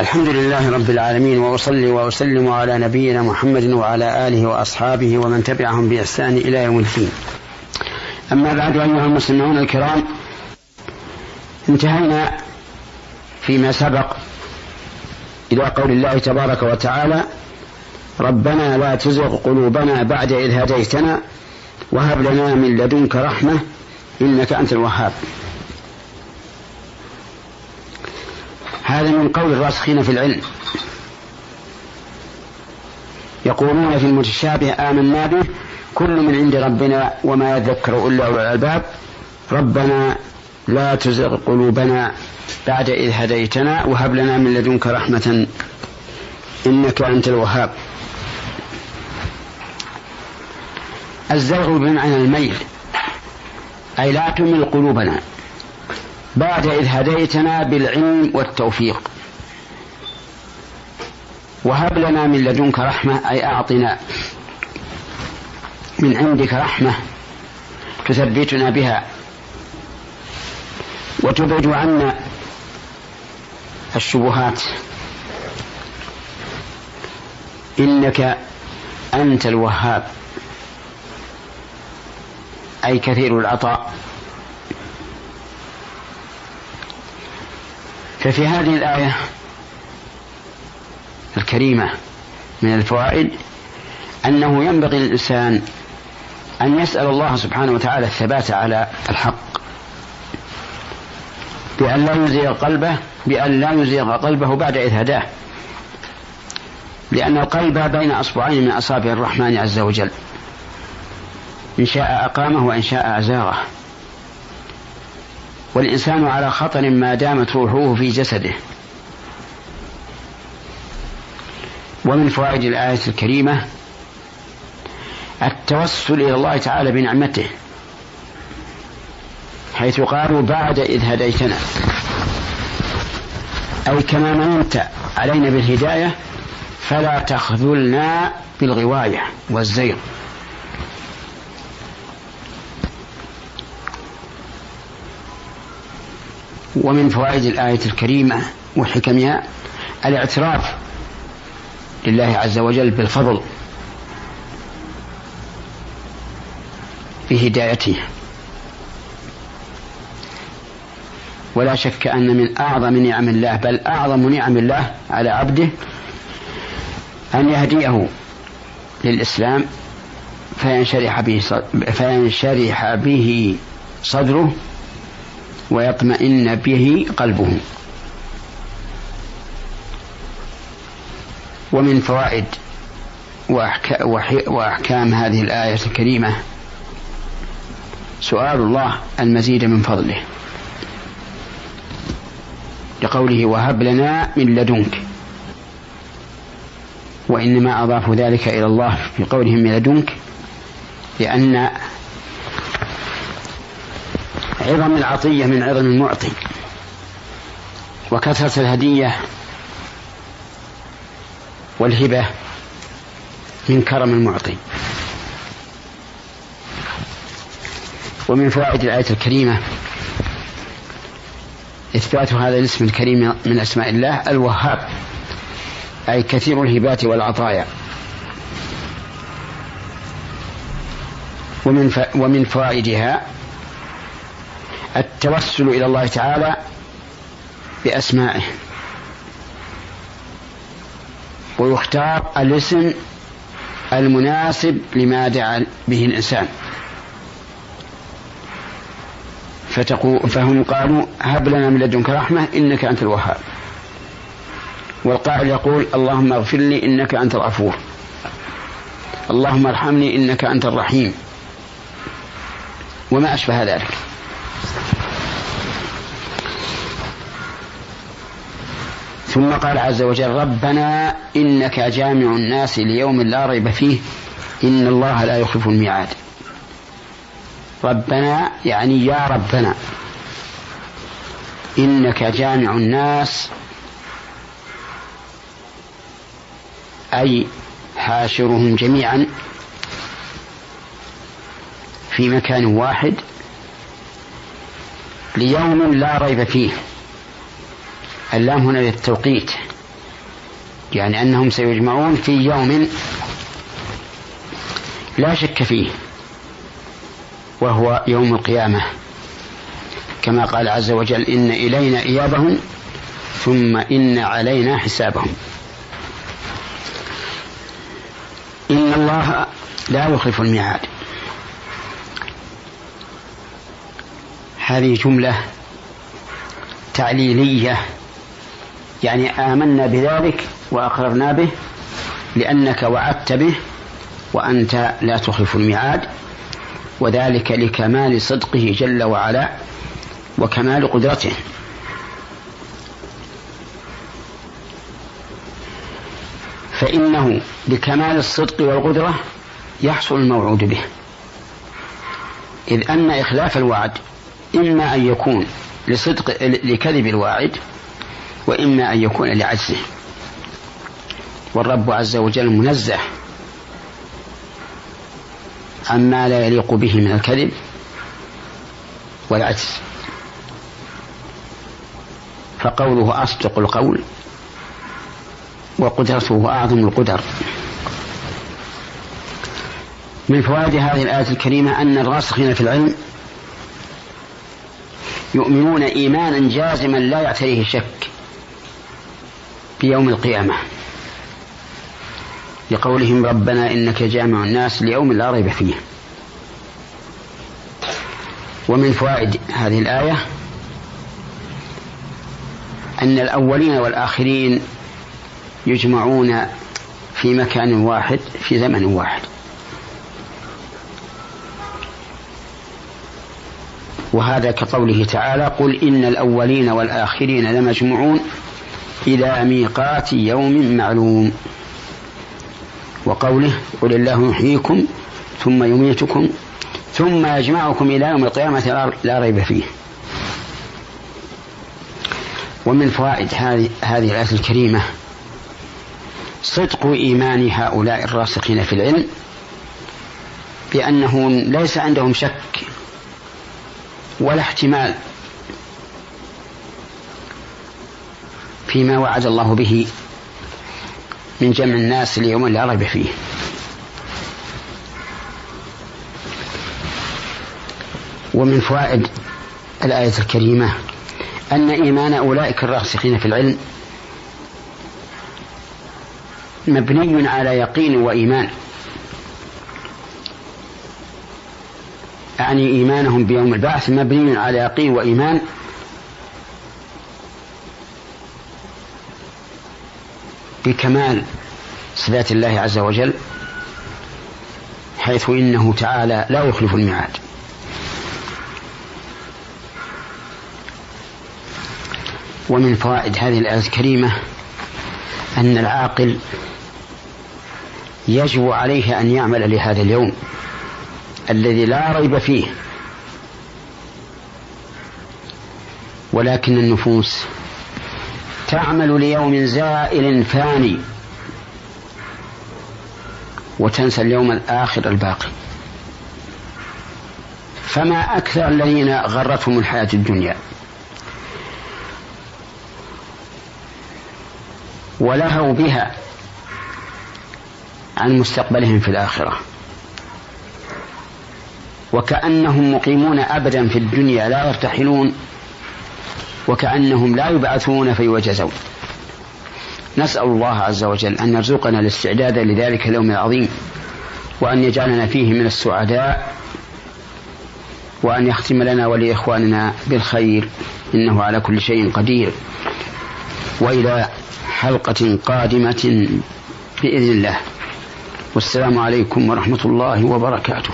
الحمد لله رب العالمين وأصلي وأسلم على نبينا محمد وعلى آله وأصحابه ومن تبعهم بإحسان إلى يوم الدين. أما بعد أيها المسلمون الكرام انتهينا فيما سبق إلى قول الله تبارك وتعالى ربنا لا تزغ قلوبنا بعد إذ هديتنا وهب لنا من لدنك رحمة إنك أنت الوهاب. هذا من قول الراسخين في العلم. يقولون في المتشابه آمنا به كل من عند ربنا وما يذكر إلا أولو الألباب. ربنا لا تزغ قلوبنا بعد إذ هديتنا وهب لنا من لدنك رحمة إنك أنت الوهاب. الزغ بمعنى الميل أي لا تمل قلوبنا. بعد إذ هديتنا بالعلم والتوفيق. وهب لنا من لدنك رحمة أي أعطنا من عندك رحمة تثبتنا بها. وتبعد عنا الشبهات. إنك أنت الوهاب. أي كثير العطاء. ففي هذه الآية الكريمة من الفوائد أنه ينبغي للإنسان أن يسأل الله سبحانه وتعالى الثبات على الحق. بأن لا يزيغ قلبه بأن لا يزيغ قلبه بعد إذ هداه. لأن القلب بين أصبعين من أصابع الرحمن عز وجل. إن شاء أقامه وإن شاء أزاغه. والإنسان على خطر ما دامت روحه في جسده. ومن فوائد الآية الكريمة التوسل إلى الله تعالى بنعمته حيث قالوا بعد إذ هديتنا. أي كما مننت علينا بالهداية فلا تخذلنا بالغواية والزيغ. ومن فوائد الآية الكريمة وحكمها الاعتراف لله عز وجل بالفضل بهدايته. ولا شك أن من أعظم نعم الله بل أعظم نعم الله على عبده أن يهديه للإسلام فينشرح به فينشرح به صدره ويطمئن به قلبه. ومن فوائد وأحكام هذه الآية الكريمة سؤال الله المزيد من فضله. لقوله وهب لنا من لدنك. وإنما أضافوا ذلك إلى الله في قولهم من لدنك لأن عظم العطية من عظم المعطي. وكثرة الهدية والهبة من كرم المعطي. ومن فوائد الآية الكريمة إثبات هذا الاسم الكريم من أسماء الله الوهاب أي كثير الهبات والعطايا. ومن ومن فوائدها التوسل إلى الله تعالى بأسمائه. ويختار الاسم المناسب لما دعا به الإنسان. فهم قالوا هب لنا من لدنك رحمة إنك أنت الوهاب. والقائل يقول اللهم اغفر لي إنك أنت الغفور. اللهم ارحمني إنك أنت الرحيم. وما أشبه ذلك. ثم قال عز وجل ربنا إنك جامع الناس ليوم لا ريب فيه إن الله لا يخلف الميعاد. ربنا يعني يا ربنا إنك جامع الناس أي حاشرهم جميعا في مكان واحد ليوم لا ريب فيه. اللام هنا للتوقيت. يعني أنهم سيجمعون في يوم لا شك فيه وهو يوم القيامة. كما قال عز وجل إن إلينا إيابهم ثم إن علينا حسابهم. إن الله لا يخلف الميعاد. هذه جملة تعليلية. يعني آمنا بذلك وأقررنا به لأنك وعدت به وأنت لا تخلف الميعاد وذلك لكمال صدقه جل وعلا وكمال قدرته. فإنه لكمال الصدق والقدرة يحصل الموعود به. إذ أن إخلاف الوعد إما أن يكون لصدق لكذب الواعد وإما أن يكون لعجزه. والرب عز وجل منزه عما لا يليق به من الكذب والعجز. فقوله أصدق القول وقدرته أعظم القدر. من فوائد هذه الآية الكريمة أن الراسخين في العلم يؤمنون إيمانا جازما لا يعتريه شك بيوم القيامة. لقولهم ربنا إنك جامع الناس ليوم لا ريب فيه. ومن فوائد هذه الآية أن الأولين والآخرين يجمعون في مكان واحد في زمن واحد. وهذا كقوله تعالى قل إن الأولين والآخرين لمجموعون إلى ميقات يوم معلوم. وقوله قل الله يحييكم ثم يميتكم ثم يجمعكم إلى يوم القيامة لا ريب فيه. ومن فوائد هذه الآية الكريمة صدق إيمان هؤلاء الراسخين في العلم بأنه ليس عندهم شك ولا احتمال فيما وعد الله به من جمع الناس ليوم لا ريب فيه. ومن فوائد الآية الكريمة أن إيمان أولئك الراسخين في العلم مبني على يقين وإيمان. أعني إيمانهم بيوم البعث مبني على يقين وإيمان. بكمال صفات الله عز وجل حيث إنه تعالى لا يخلف الميعاد. ومن فوائد هذه الآية الكريمة أن العاقل يجب عليه أن يعمل لهذا اليوم. الذي لا ريب فيه. ولكن النفوس تعمل ليوم زائل فاني وتنسى اليوم الآخر الباقي. فما أكثر الذين غرتهم الحياة الدنيا؟ ولهوا بها عن مستقبلهم في الآخرة. وكأنهم مقيمون أبدا في الدنيا لا يرتحلون وكأنهم لا يبعثون فيوجزون. نسأل الله عز وجل أن يرزقنا الاستعداد لذلك اليوم العظيم وأن يجعلنا فيه من السعداء وأن يختم لنا ولإخواننا بالخير إنه على كل شيء قدير. وإلى حلقة قادمة بإذن الله. والسلام عليكم ورحمة الله وبركاته.